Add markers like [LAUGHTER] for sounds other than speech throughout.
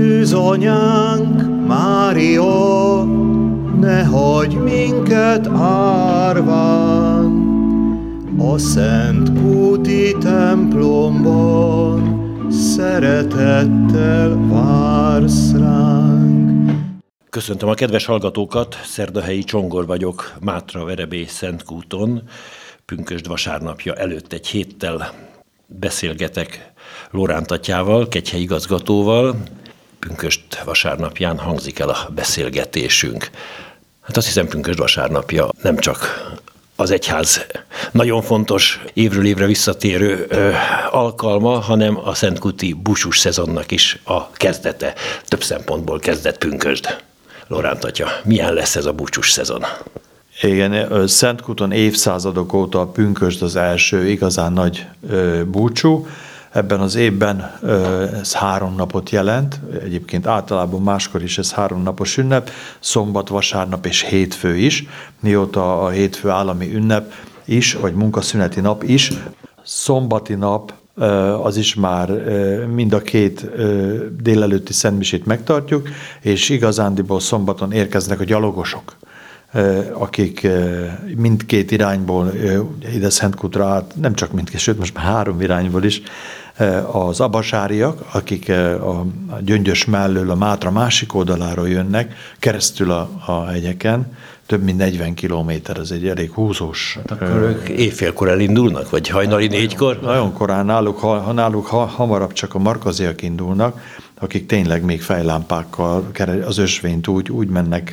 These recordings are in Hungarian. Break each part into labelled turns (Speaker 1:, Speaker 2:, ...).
Speaker 1: Szűzanyánk, Mária, ne hagyj minket árván, a Szent Kúti templomban szeretettel vársz ránk.
Speaker 2: Köszöntöm a kedves hallgatókat, Szerdahelyi Csongor vagyok, Mátra Verebé Szentkúton, pünkösd vasárnapja előtt egy héttel beszélgetek Lóránt atyával, Kegyhely igazgatóval, pünköst vasárnapján hangzik el a beszélgetésünk. Hát azt hiszem pünkösd vasárnapja nem csak az egyház nagyon fontos évről évre visszatérő ö, alkalma, hanem a Szentkuti búsus szezonnak is a kezdete. Több szempontból kezdett pünkösd. Loránt atya, milyen lesz ez a búcsús szezon?
Speaker 3: Igen, Szentkuton évszázadok óta a pünkösd az első igazán nagy búcsú. Ebben az évben ez három napot jelent, egyébként általában máskor is ez három napos ünnep, szombat, vasárnap és hétfő is, mióta a hétfő állami ünnep is, vagy munkaszüneti nap is, szombati nap az is már mind a két délelőtti szentmisét megtartjuk, és igazándiból szombaton érkeznek a gyalogosok akik mindkét irányból ide Szentkutra át, nem csak mindkét, sőt most már három irányból is, az abasáriak, akik a gyöngyös mellől a Mátra másik oldaláról jönnek, keresztül a, a hegyeken, több mint 40 kilométer, ez egy elég húzós.
Speaker 2: Hát akkor ők éjfélkor elindulnak, vagy hajnali négykor?
Speaker 3: Nagyon korán, náluk, ha, náluk ha, hamarabb csak a markaziak indulnak, akik tényleg még fejlámpákkal az ösvényt úgy, úgy mennek,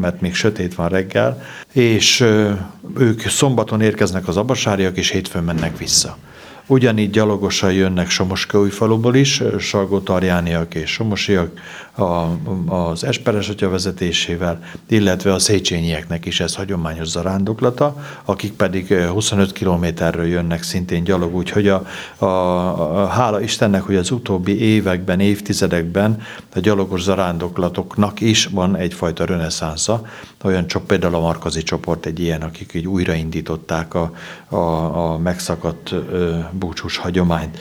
Speaker 3: mert még sötét van reggel, és ők szombaton érkeznek az abasáriak, és hétfőn mennek vissza. Ugyanígy gyalogosan jönnek faluból is, Salgótarjániak és Somosiak a, az Esperes atya vezetésével, illetve a Széchenyieknek is ez hagyományos zarándoklata, akik pedig 25 kilométerről jönnek szintén gyalog, úgyhogy a, a, a, hála Istennek, hogy az utóbbi években, évtizedekben a gyalogos zarándoklatoknak is van egyfajta reneszánsza, olyan csak például a Markazi csoport egy ilyen, akik így újraindították a, a, a megszakadt búcsús hagyományt.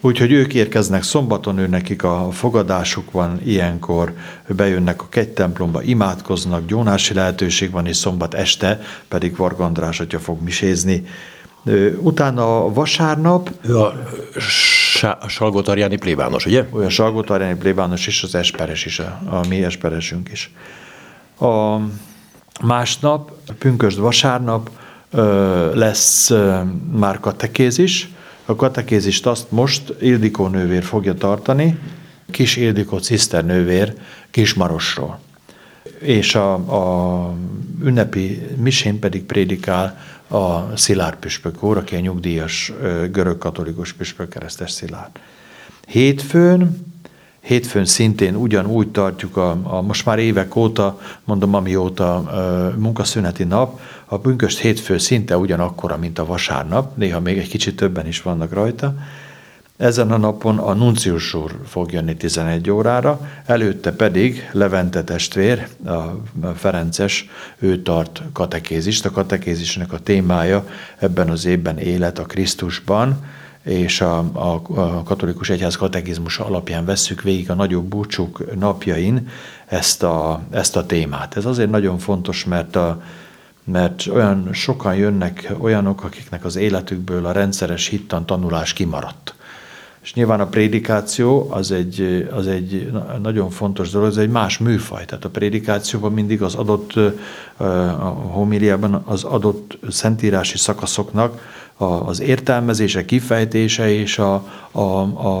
Speaker 3: Úgyhogy ők érkeznek szombaton, ő nekik a fogadásuk van, ilyenkor bejönnek a templomba, imádkoznak, gyónási lehetőség van, és szombat este pedig Varga András atya fog misézni. Utána vasárnap...
Speaker 2: Ő a, a Salgótarjáni plébános, ugye?
Speaker 3: Olyan Salgótarjáni plébános is, az esperes is, a, a mi esperesünk is. A másnap, pünkösd vasárnap lesz már katekézis, a katekézist azt most Ildikó nővér fogja tartani, kis Ildikó ciszternővér Kismarosról. És a, a ünnepi misén pedig prédikál a Szilárd püspök úr, aki a nyugdíjas görög-katolikus püspök keresztes Szilárd. Hétfőn Hétfőn szintén ugyanúgy tartjuk a, a most már évek óta, mondom, amióta a munkaszüneti nap, a pünköst hétfő szinte ugyanakkora, mint a vasárnap, néha még egy kicsit többen is vannak rajta. Ezen a napon a nuncius úr fog jönni 11 órára, előtte pedig Levente testvér, a Ferences, ő tart katekézist. A katekézisnek a témája ebben az évben élet a Krisztusban, és a, a, a katolikus egyház katekizmus alapján vesszük végig a nagyobb búcsúk napjain ezt a, ezt a témát. Ez azért nagyon fontos, mert a, mert olyan sokan jönnek olyanok, akiknek az életükből a rendszeres hittan tanulás kimaradt. És nyilván a prédikáció az egy, az egy nagyon fontos dolog, ez egy más műfaj. Tehát a prédikációban mindig az adott a homiliában az adott szentírási szakaszoknak az értelmezése, kifejtése és a, a,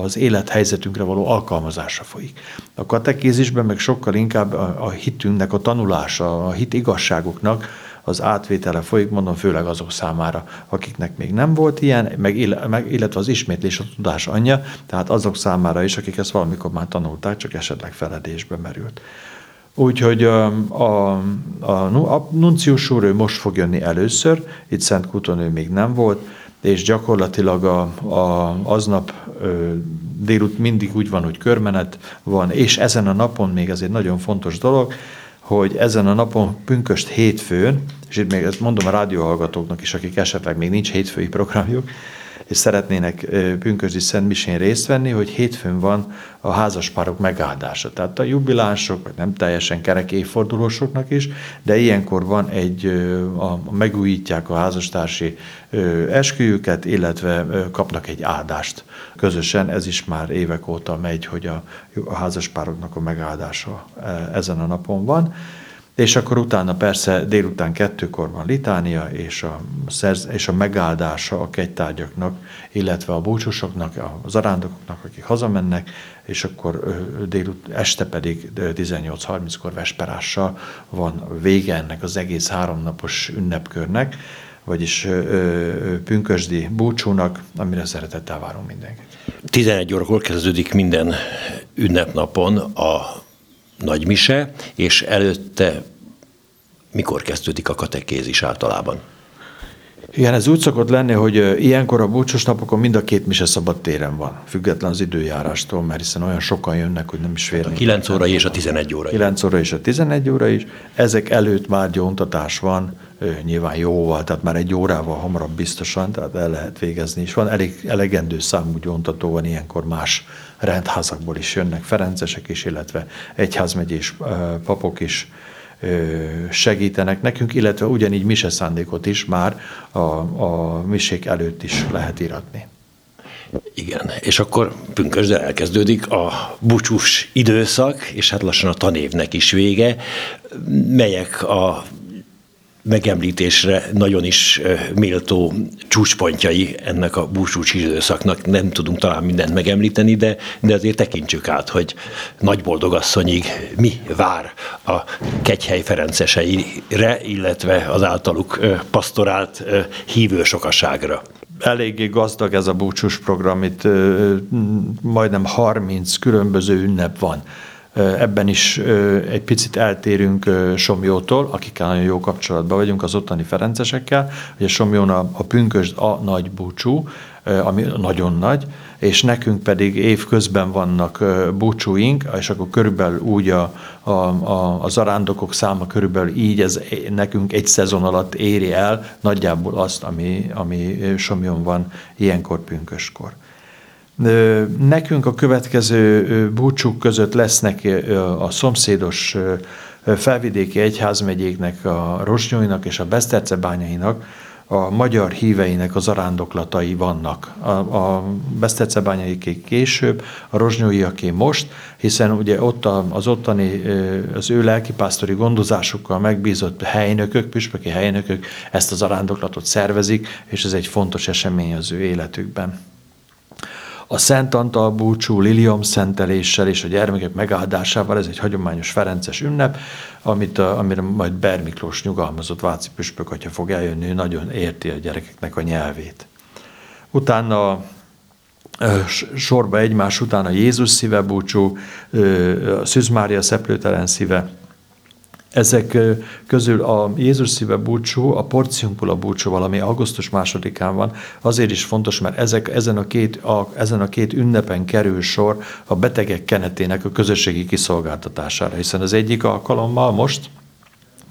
Speaker 3: az élethelyzetünkre való alkalmazása folyik. A katekézisben meg sokkal inkább a, a hitünknek a tanulása, a hit igazságoknak az átvétele folyik, mondom, főleg azok számára, akiknek még nem volt ilyen, meg, illetve az ismétlés a tudás anyja, tehát azok számára is, akik ezt valamikor már tanulták, csak esetleg feledésbe merült. Úgyhogy a, a, a, a nuncius úr ő most fog jönni először, itt Szent Kuton ő még nem volt, és gyakorlatilag a, a, aznap ö, délut mindig úgy van, hogy körmenet van, és ezen a napon még egy nagyon fontos dolog, hogy ezen a napon pünköst hétfőn, és itt még ezt mondom a rádióhallgatóknak is, akik esetleg még nincs hétfői programjuk, és szeretnének pünkösdi Szent Misén részt venni, hogy hétfőn van a házaspárok megáldása. Tehát a jubilánsok, vagy nem teljesen kerek évfordulósoknak is, de ilyenkor van egy, a, megújítják a házastársi esküjüket, illetve kapnak egy áldást közösen. Ez is már évek óta megy, hogy a, a házaspároknak a megáldása ezen a napon van. És akkor utána persze délután kettőkor van litánia, és a, szerz, és a megáldása a kegytárgyaknak, illetve a búcsúsoknak, a zarándokoknak, akik hazamennek, és akkor délut, este pedig 18.30-kor vesperással van vége ennek az egész háromnapos ünnepkörnek, vagyis pünkösdi búcsúnak, amire szeretettel várunk mindenkit.
Speaker 2: 11 órakor kezdődik minden ünnepnapon a nagymise, és előtte mikor kezdődik a katekézis általában?
Speaker 3: Igen, ez úgy szokott lenni, hogy ilyenkor a búcsús napokon mind a két mise szabad téren van, független az időjárástól, mert hiszen olyan sokan jönnek, hogy nem is férnek.
Speaker 2: A 9 óra és a 11 óra.
Speaker 3: 9 óra és a 11 óra is. Ezek előtt már gyóntatás van, nyilván jóval, tehát már egy órával hamarabb biztosan, tehát el lehet végezni, és van elég elegendő számú gyóntató van, ilyenkor más rendházakból is jönnek, ferencesek is, illetve egyházmegyés papok is segítenek nekünk, illetve ugyanígy mise szándékot is már a, a misék előtt is lehet iratni.
Speaker 2: Igen, és akkor pünkösdel elkezdődik a búcsús időszak, és hát lassan a tanévnek is vége, melyek a megemlítésre nagyon is méltó csúcspontjai ennek a búcsúcs időszaknak. Nem tudunk talán mindent megemlíteni, de, de azért tekintsük át, hogy nagy boldogasszonyig mi vár a Kegyhely Ferenceseire, illetve az általuk pasztorált hívő sokaságra.
Speaker 3: Eléggé gazdag ez a búcsús program, itt majdnem 30 különböző ünnep van Ebben is egy picit eltérünk Somjótól, akikkel nagyon jó kapcsolatban vagyunk, az ottani ferencesekkel. Ugye Somjón a, a pünkösd a nagy búcsú, ami nagyon nagy, és nekünk pedig évközben vannak búcsúink, és akkor körülbelül úgy a, a, a, a zarándokok száma körülbelül így ez nekünk egy szezon alatt éri el nagyjából azt, ami, ami Somjon van ilyenkor pünköskor. Nekünk a következő búcsúk között lesznek a szomszédos felvidéki egyházmegyéknek, a Rosnyóinak és a Besztercebányainak a magyar híveinek az arándoklatai vannak. A, a Besztercebányaiké később, a rozsnyóiaké most, hiszen ugye ott az ottani, az ő lelkipásztori gondozásukkal megbízott helynökök, püspöki helynökök ezt az arándoklatot szervezik, és ez egy fontos esemény az ő életükben a Szent Antal búcsú, Lilium szenteléssel és a gyermekek megáldásával, ez egy hagyományos Ferences ünnep, amit, amire majd Ber Miklós nyugalmazott Váci püspök, hogyha fog eljönni, nagyon érti a gyerekeknek a nyelvét. Utána sorba egymás után a Jézus szíve búcsú, a Szűz Mária szeplőtelen szíve, ezek közül a Jézus szíve búcsú, a porciumpula búcsú, valami augusztus másodikán van, azért is fontos, mert ezek, ezen, a két, a, ezen a két ünnepen kerül sor a betegek kenetének a közösségi kiszolgáltatására, hiszen az egyik alkalommal most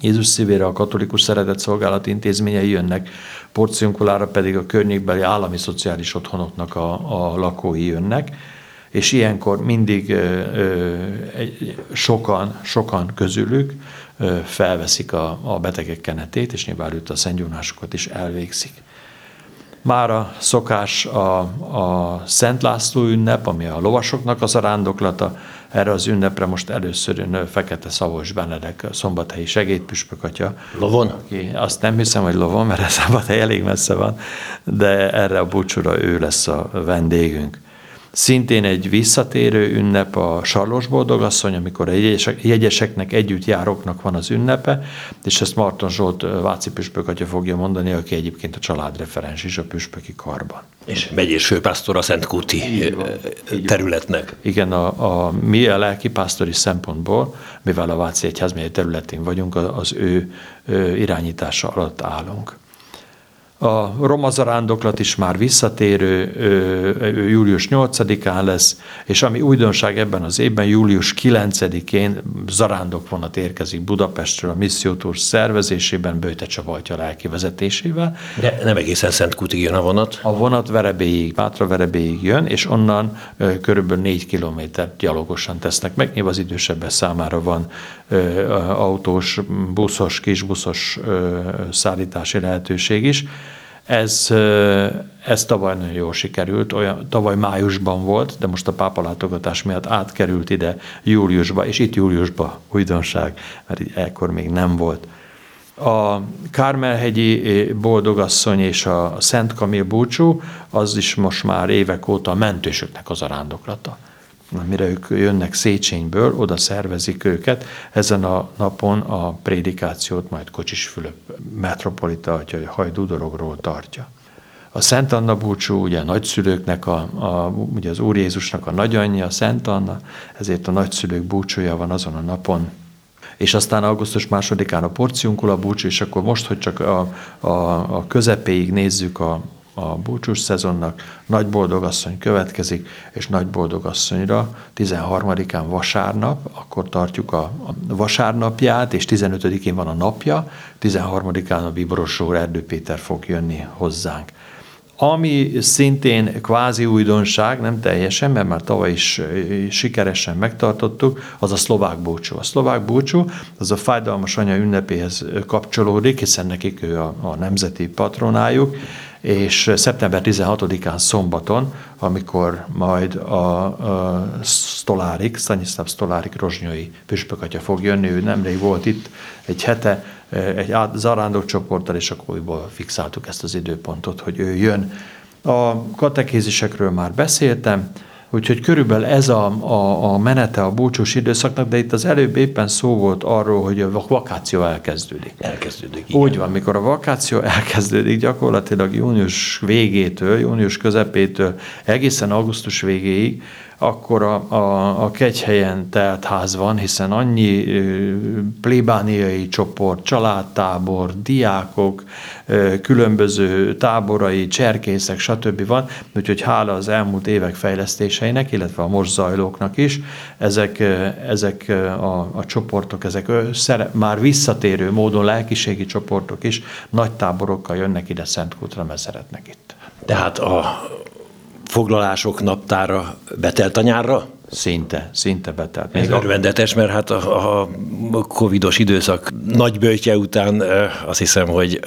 Speaker 3: Jézus szívére a katolikus szeretett szolgálat intézményei jönnek, porciunkulára pedig a környékbeli állami szociális otthonoknak a, a lakói jönnek, és ilyenkor mindig ö, ö, sokan, sokan közülük felveszik a, a betegek kenetét, és nyilván előtt a szentgyónásokat is elvégzik. Már a szokás a, a Szent László ünnep, ami a lovasoknak az arándoklata. Erre az ünnepre most először jön Fekete Szavos Benedek, szombathelyi segédpüspök atya.
Speaker 2: Lovon?
Speaker 3: Aki, azt nem hiszem, hogy lovon, mert a szombathely elég messze van, de erre a búcsúra ő lesz a vendégünk. Szintén egy visszatérő ünnep a Sarlos Boldogasszony, amikor a jegyesek, jegyeseknek együtt jároknak van az ünnepe, és ezt Marton Zsolt Váci püspök atya fogja mondani, aki egyébként a családreferens is a püspöki karban.
Speaker 2: És megyés főpásztor a Szentkúti területnek.
Speaker 3: Igen, a, a, mi a lelkipásztori szempontból, mivel a Váci Egyházmegye területén vagyunk, az ő, ő irányítása alatt állunk. A roma zarándoklat is már visszatérő július 8-án lesz, és ami újdonság ebben az évben, július 9-én zarándokvonat érkezik Budapestről a Tour szervezésében, Bőte Csabaltya lelki vezetésével.
Speaker 2: De nem egészen Szentkútig jön a vonat?
Speaker 3: A vonat Verebéig, Mátra Verebéig jön, és onnan körülbelül 4 kilométert gyalogosan tesznek meg. Nyilván az idősebbek számára van autós, buszos, kisbuszos szállítási lehetőség is. Ez, ez tavaly nagyon jól sikerült, olyan, tavaly májusban volt, de most a pápalátogatás miatt átkerült ide júliusba, és itt júliusba újdonság, mert ekkor még nem volt. A Kármelhegyi boldogasszony és a Szent Kamil búcsú, az is most már évek óta a mentősöknek az arándoklata mire ők jönnek Széchenyből, oda szervezik őket. Ezen a napon a prédikációt majd Kocsis Fülöp metropolita atya Hajdudorogról tartja. A Szent Anna búcsú, ugye a nagyszülőknek, a, a, ugye az Úr Jézusnak a nagyanyja, a Szent Anna, ezért a nagyszülők búcsúja van azon a napon, és aztán augusztus másodikán a porciunkula búcsú, és akkor most, hogy csak a, a, a közepéig nézzük a, a búcsús szezonnak, Nagy Boldogasszony következik, és Nagy Boldogasszonyra 13-án vasárnap, akkor tartjuk a, a vasárnapját, és 15-én van a napja, 13-án a Biborosó Erdő Péter fog jönni hozzánk. Ami szintén kvázi újdonság, nem teljesen, mert már tavaly is sikeresen megtartottuk, az a szlovák búcsú. A szlovák búcsú az a fájdalmas anya ünnepéhez kapcsolódik, hiszen nekik ő a, a nemzeti patronájuk, és szeptember 16-án szombaton, amikor majd a, a Stolárik, Stanislav Stolárik rozsnyai püspökatya fog jönni, ő nemrég volt itt egy hete, egy zarándok csoporttal, és akkor újból fixáltuk ezt az időpontot, hogy ő jön. A katekézisekről már beszéltem, Úgyhogy körülbelül ez a, a, a menete a búcsús időszaknak, de itt az előbb éppen szó volt arról, hogy a vakáció elkezdődik.
Speaker 2: Elkezdődik. Igen.
Speaker 3: Úgy van, mikor a vakáció [LAUGHS] elkezdődik, gyakorlatilag június végétől, június közepétől egészen augusztus végéig akkor a, a, a kegyhelyen telt ház van, hiszen annyi plébániai csoport, családtábor, diákok, különböző táborai, cserkészek, stb. van, úgyhogy hála az elmúlt évek fejlesztéseinek, illetve a most zajlóknak is, ezek, ezek a, a csoportok, ezek szere, már visszatérő módon lelkiségi csoportok is nagy táborokkal jönnek ide Szentkútra, mert szeretnek itt.
Speaker 2: Tehát a foglalások naptára betelt a nyárra?
Speaker 3: Szinte, szinte betelt.
Speaker 2: Még Ez örvendetes, mert hát a, a covidos időszak nagy bőtje után azt hiszem, hogy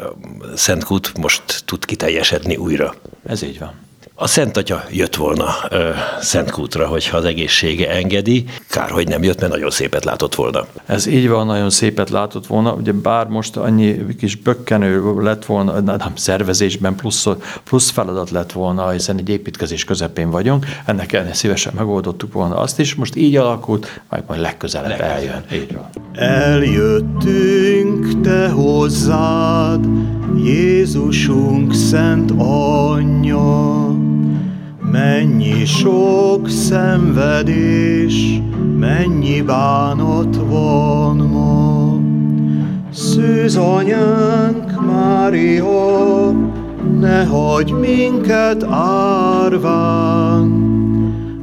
Speaker 2: Szentkút most tud kiteljesedni újra.
Speaker 3: Ez így van.
Speaker 2: A Szent Atya jött volna ö, Szentkútra, hogyha az egészsége engedi. Kár, hogy nem jött, mert nagyon szépet látott volna.
Speaker 3: Ez így van, nagyon szépet látott volna. Ugye bár most annyi kis bökkenő lett volna, nem szervezésben plusz, plusz feladat lett volna, hiszen egy építkezés közepén vagyunk, ennek ellenére szívesen megoldottuk volna azt is. Most így alakult, majd majd legközelebb, legközelebb. eljön. Így van.
Speaker 1: Eljöttünk te hozzád, Jézusunk szent anyja, Mennyi sok szenvedés, mennyi bánat van ma. Szűz anyánk, Mária, ne hagyj minket árván,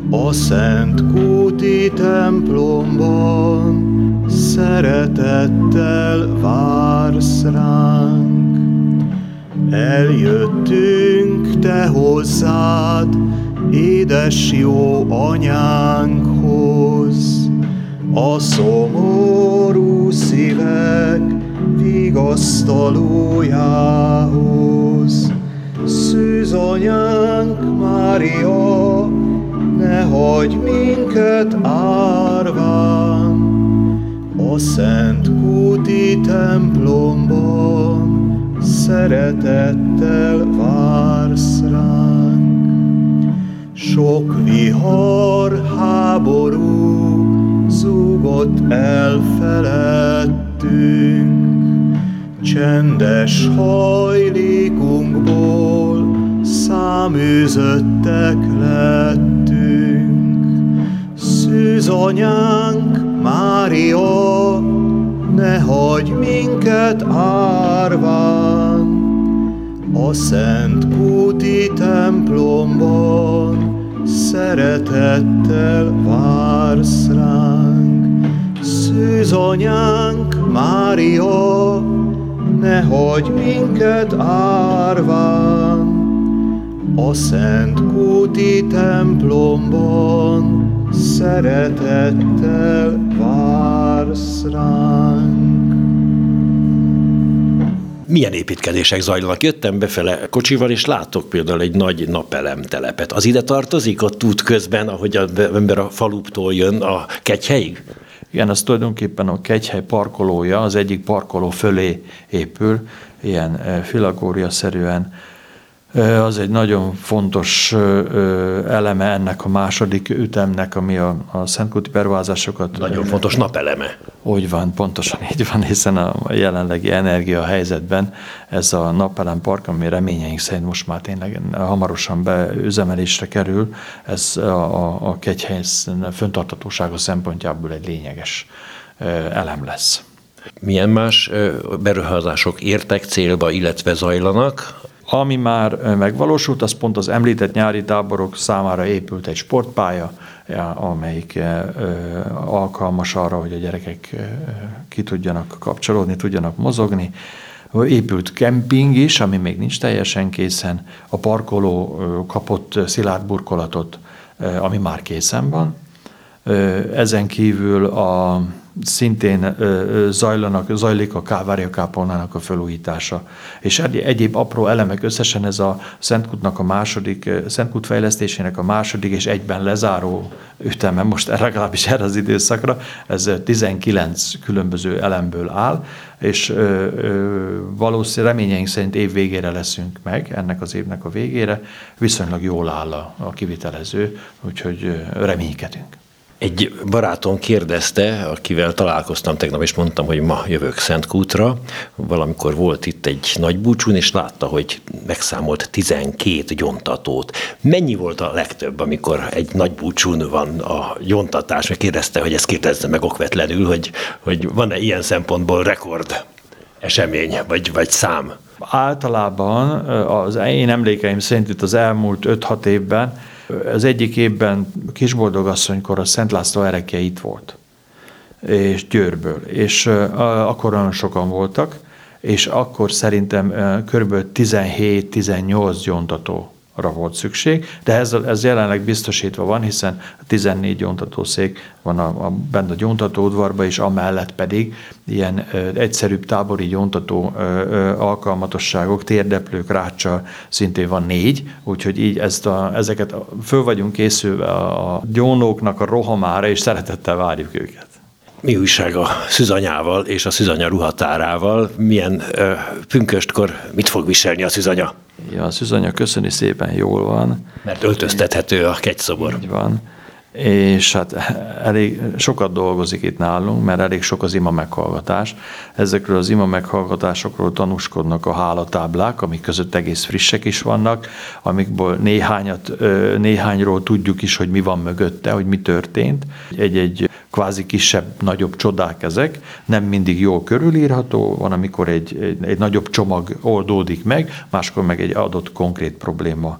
Speaker 1: a Szent Kúti templomban szeretettel vársz ránk. Eljöttünk te hozzád, édes jó anyánkhoz, a szomorú szívek vigasztalójához. Szűz anyánk, Mária, ne hagyj minket árván, a Szent Kúti templomban szeretettel vársz ránk. Sok vihar, háború zúgott el felettünk, csendes hajlékunkból száműzöttek lettünk. Szűz anyánk, Mária, ne hagyj minket árván, a Szent Kúti templomban szeretettel vársz ránk. Szűzanyánk, Mária, ne hagyj minket árván, a Szent Kúti templomban szeretettel vársz ránk.
Speaker 2: Milyen építkezések zajlanak? Jöttem befele kocsival, és látok például egy nagy napelem telepet. Az ide tartozik ott út közben, ahogy az ember a faluptól jön a kegyhelyig?
Speaker 3: Igen, az tulajdonképpen a kegyhely parkolója, az egyik parkoló fölé épül, ilyen eh, filagória-szerűen az egy nagyon fontos eleme ennek a második ütemnek, ami a, a Szentkúti beruházásokat...
Speaker 2: Nagyon fontos napeleme.
Speaker 3: Úgy van, pontosan így van, hiszen a jelenlegi energia helyzetben ez a napelem park, ami reményeink szerint most már tényleg hamarosan beüzemelésre kerül, ez a, a, a kegyhely föntartatósága szempontjából egy lényeges elem lesz.
Speaker 2: Milyen más beruházások értek célba, illetve zajlanak?
Speaker 3: Ami már megvalósult, az pont az említett nyári táborok számára épült egy sportpálya, amelyik alkalmas arra, hogy a gyerekek ki tudjanak kapcsolódni, tudjanak mozogni. Épült kemping is, ami még nincs teljesen készen. A parkoló kapott szilárd burkolatot, ami már készen van. Ezen kívül a szintén zajlanak, zajlik a Kávária kápolnának a felújítása. És egyéb apró elemek összesen ez a Szentkutnak a második, Szentkut fejlesztésének a második és egyben lezáró üteme, most [LAUGHS] legalábbis erre az időszakra, ez 19 különböző elemből áll, és valószínűleg reményeink szerint év végére leszünk meg, ennek az évnek a végére, viszonylag jól áll a, a kivitelező, úgyhogy reménykedünk.
Speaker 2: Egy barátom kérdezte, akivel találkoztam tegnap, és mondtam, hogy ma jövök Szentkútra. Valamikor volt itt egy nagy búcsún, és látta, hogy megszámolt 12 gyontatót. Mennyi volt a legtöbb, amikor egy nagy búcsún van a gyontatás? Meg kérdezte, hogy ezt kérdezze meg okvetlenül, hogy, hogy van-e ilyen szempontból rekord esemény, vagy, vagy szám?
Speaker 3: Általában az én emlékeim szerint itt az elmúlt 5-6 évben az egyik évben Kisboldogasszonykor a Szent László erekje itt volt, és Győrből, és akkor olyan sokan voltak, és akkor szerintem kb. 17-18 gyontató volt szükség, de ez, ez jelenleg biztosítva van, hiszen 14 gyóntatószék van a, a, bent a gyóntatóudvarban, és amellett pedig ilyen ö, egyszerűbb tábori gyóntató ö, ö, alkalmatosságok, térdeplők, rácsa szintén van négy, úgyhogy így ezt a, ezeket föl vagyunk készülve a gyónóknak a rohamára, és szeretettel várjuk őket
Speaker 2: mi újság a szüzanyával és a szüzanya ruhatárával? Milyen ö, pünköstkor mit fog viselni a szüzanya?
Speaker 3: Ja, a szüzanya köszöni szépen jól van.
Speaker 2: Mert öltöztethető a kegyszobor.
Speaker 3: Így van. És hát elég sokat dolgozik itt nálunk, mert elég sok az ima meghallgatás. Ezekről az ima meghallgatásokról tanúskodnak a hálatáblák, amik között egész frissek is vannak, amikből néhányat, néhányról tudjuk is, hogy mi van mögötte, hogy mi történt. Egy-egy kvázi kisebb, nagyobb csodák ezek, nem mindig jól körülírható, van, amikor egy, egy, egy nagyobb csomag oldódik meg, máskor meg egy adott konkrét probléma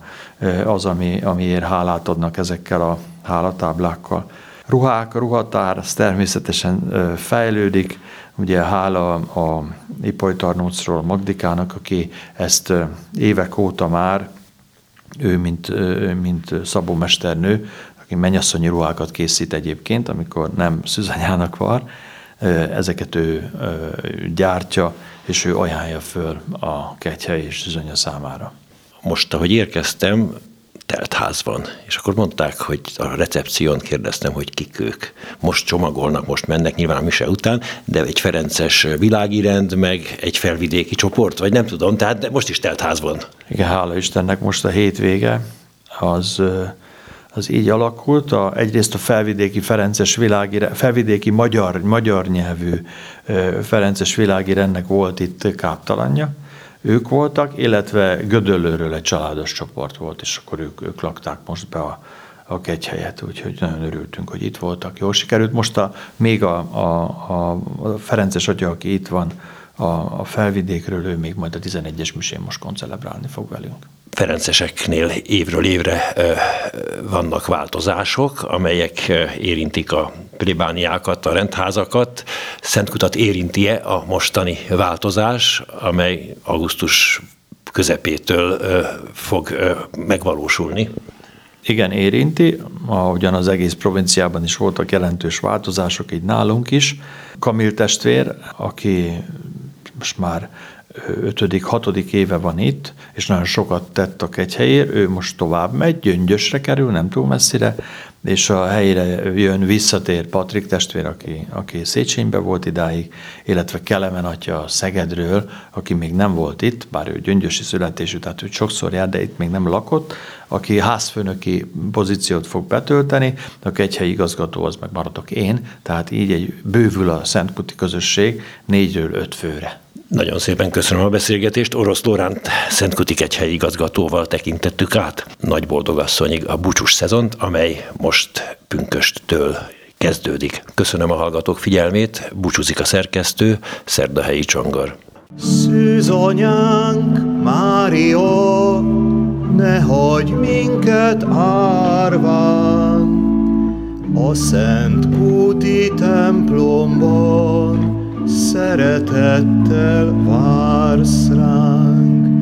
Speaker 3: az, ami, amiért hálát adnak ezekkel a hálatáblákkal. Ruhák, ruhatár, ez természetesen fejlődik, ugye hála a Ipoly Tarnócról, Magdikának, aki ezt évek óta már, ő mint, mint Szabó mesternő, aki mennyasszonyi ruhákat készít egyébként, amikor nem szüzanyának van, ezeket ő gyártja, és ő ajánlja föl a kegyhely és szüzanya számára.
Speaker 2: Most, ahogy érkeztem, telt ház van. És akkor mondták, hogy a recepción kérdeztem, hogy kik ők. Most csomagolnak, most mennek nyilván a mise után, de egy Ferences világirend, meg egy felvidéki csoport, vagy nem tudom, tehát de most is telt ház van.
Speaker 3: Igen, hála Istennek most a hétvége, az az így alakult. A, egyrészt a felvidéki Ferences világi, felvidéki magyar, magyar nyelvű Ferences világi rendnek volt itt káptalanja, ők voltak, illetve Gödöllőről egy családos csoport volt, és akkor ők, ők lakták most be a, a kegyhelyet, úgyhogy nagyon örültünk, hogy itt voltak. Jól sikerült. Most a, még a, a, a Ferences atya, aki itt van, a, a felvidékről, ő még majd a 11-es misén most koncelebrálni fog velünk.
Speaker 2: Ferenceseknél évről évre vannak változások, amelyek érintik a plébániákat, a rendházakat. Szentkutat érinti-e a mostani változás, amely augusztus közepétől fog megvalósulni?
Speaker 3: Igen, érinti, ahogyan az egész provinciában is voltak jelentős változások, így nálunk is. Kamil testvér, aki most már ötödik, hatodik éve van itt, és nagyon sokat tett a kegyhelyér, ő most tovább megy, Gyöngyösre kerül, nem túl messzire, és a helyre jön, visszatér Patrik testvér, aki, aki Széchenybe volt idáig, illetve Kelemen atya Szegedről, aki még nem volt itt, bár ő gyöngyösi születésű, tehát ő sokszor jár, de itt még nem lakott, aki házfőnöki pozíciót fog betölteni, a kegyhelyi igazgató az meg maradok én, tehát így egy bővül a Szentkuti közösség négyről öt főre.
Speaker 2: Nagyon szépen köszönöm a beszélgetést. Orosz Lóránt Szentkutik egyhelyi igazgatóval tekintettük át nagy boldogasszonyig a búcsús szezont, amely most pünkösttől kezdődik. Köszönöm a hallgatók figyelmét, búcsúzik a szerkesztő, Szerdahelyi Csongor.
Speaker 1: Szűz anyánk, Mária, ne hagyj minket árván, a Szent Kúti templomban, szeretettel vársz ránk.